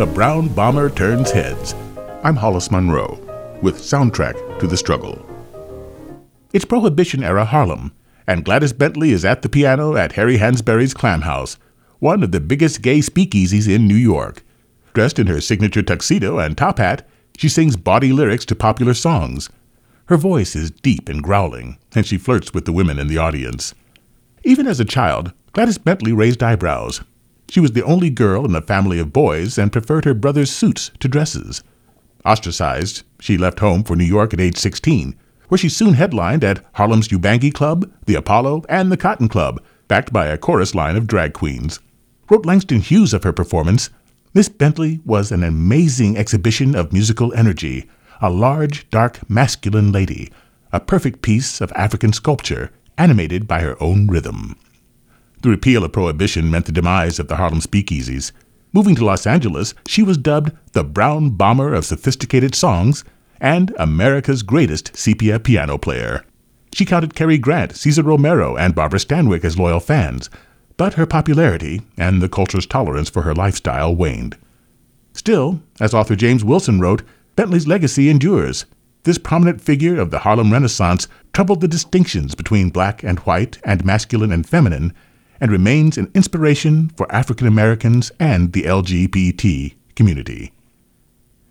The Brown Bomber Turns Heads. I'm Hollis Monroe with Soundtrack to the Struggle. It's Prohibition era Harlem, and Gladys Bentley is at the piano at Harry Hansberry's Clam House, one of the biggest gay speakeasies in New York. Dressed in her signature tuxedo and top hat, she sings bawdy lyrics to popular songs. Her voice is deep and growling, and she flirts with the women in the audience. Even as a child, Gladys Bentley raised eyebrows. She was the only girl in a family of boys and preferred her brother's suits to dresses. Ostracized, she left home for New York at age 16, where she soon headlined at Harlem's Ubangi Club, the Apollo, and the Cotton Club, backed by a chorus line of drag queens. Wrote Langston Hughes of her performance, Miss Bentley was an amazing exhibition of musical energy, a large, dark, masculine lady, a perfect piece of African sculpture, animated by her own rhythm. The repeal of Prohibition meant the demise of the Harlem speakeasies. Moving to Los Angeles, she was dubbed the Brown Bomber of Sophisticated Songs and America's greatest sepia piano player. She counted Cary Grant, Cesar Romero, and Barbara Stanwyck as loyal fans, but her popularity and the culture's tolerance for her lifestyle waned. Still, as author James Wilson wrote, Bentley's legacy endures. This prominent figure of the Harlem Renaissance troubled the distinctions between black and white and masculine and feminine and remains an inspiration for African Americans and the LGBT community.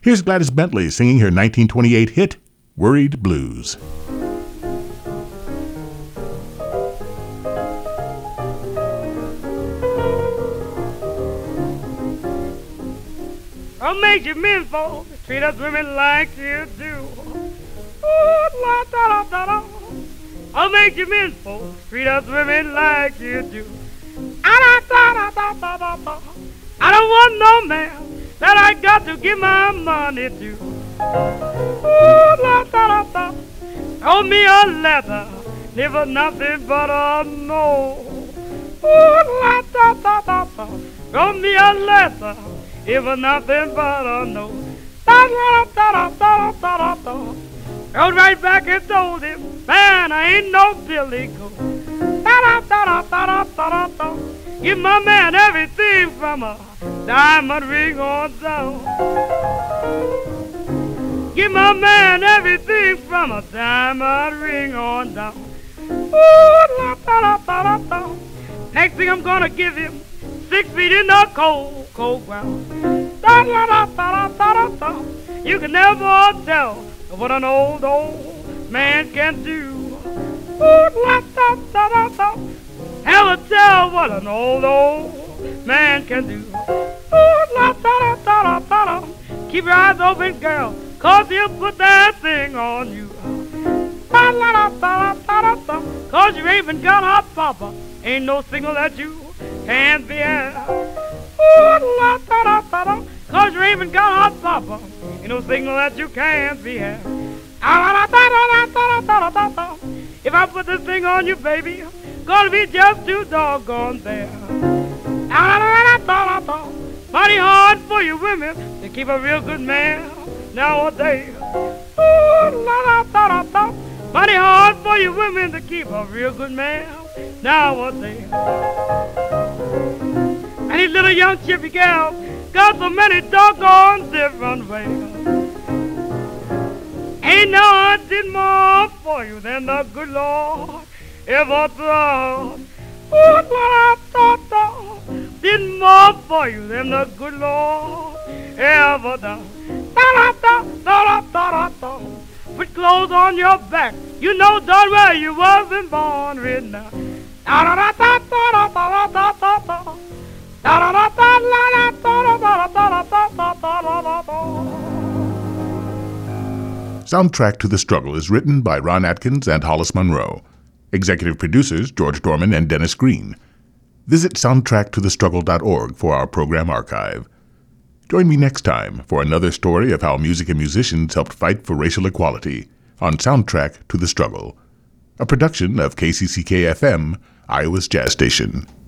Here's Gladys Bentley singing her 1928 hit, Worried Blues. Make you men folk treat us women like you do. Ooh. I'll make you men folk treat us women like you do. Ah. I don't want no man that I got to give my money to. Ooh, la, da, da, da. Owe me a letter, never nothing but a no. Ooh, la, da, da, da, da. Owe me a letter, never nothing but a no. Da, da, da, da, da, da, da, da. Goes right back and told him, man, I ain't no Billy Goat. Give my man everything from a diamond ring on down. Give my man everything from a diamond ring on down. Ooh, da, da, da, da, da. Next thing I'm gonna give him six feet in the cold, cold ground. Da, da, da, da, da, da, da. You can never tell what an old, old man can do. Da. Never tell what an old, old man can do. Keep your eyes open, girl, cause he'll put that thing on you. Cause you ain't even got hot papa. Ain't no signal that you can't be at. Cause you ain't even got hot papa no signal that you can't be had. If I put this thing on you, baby, gonna be just too doggone there. Mighty hard for you women to keep a real good man nowadays. Ooh, la, Mighty hard for you women to keep a real good man nowadays. Any little young chippy gal got so many doggone different ways. Ain't nothing more for you than the good Lord ever done. Ooh, la, da, da, did more for you than the good Lord ever done. Da, da, da, da, da, da, da. Put clothes on your back. You know darn well you wasn't born with now. Da, da, da, da, da, da, da, da, da. Soundtrack to the Struggle is written by Ron Atkins and Hollis Monroe. Executive producers George Dorman and Dennis Green. Visit soundtracktothestruggle.org for our program archive. Join me next time for another story of how music and musicians helped fight for racial equality on Soundtrack to the Struggle, a production of KCCK FM, Iowa's Jazz Station.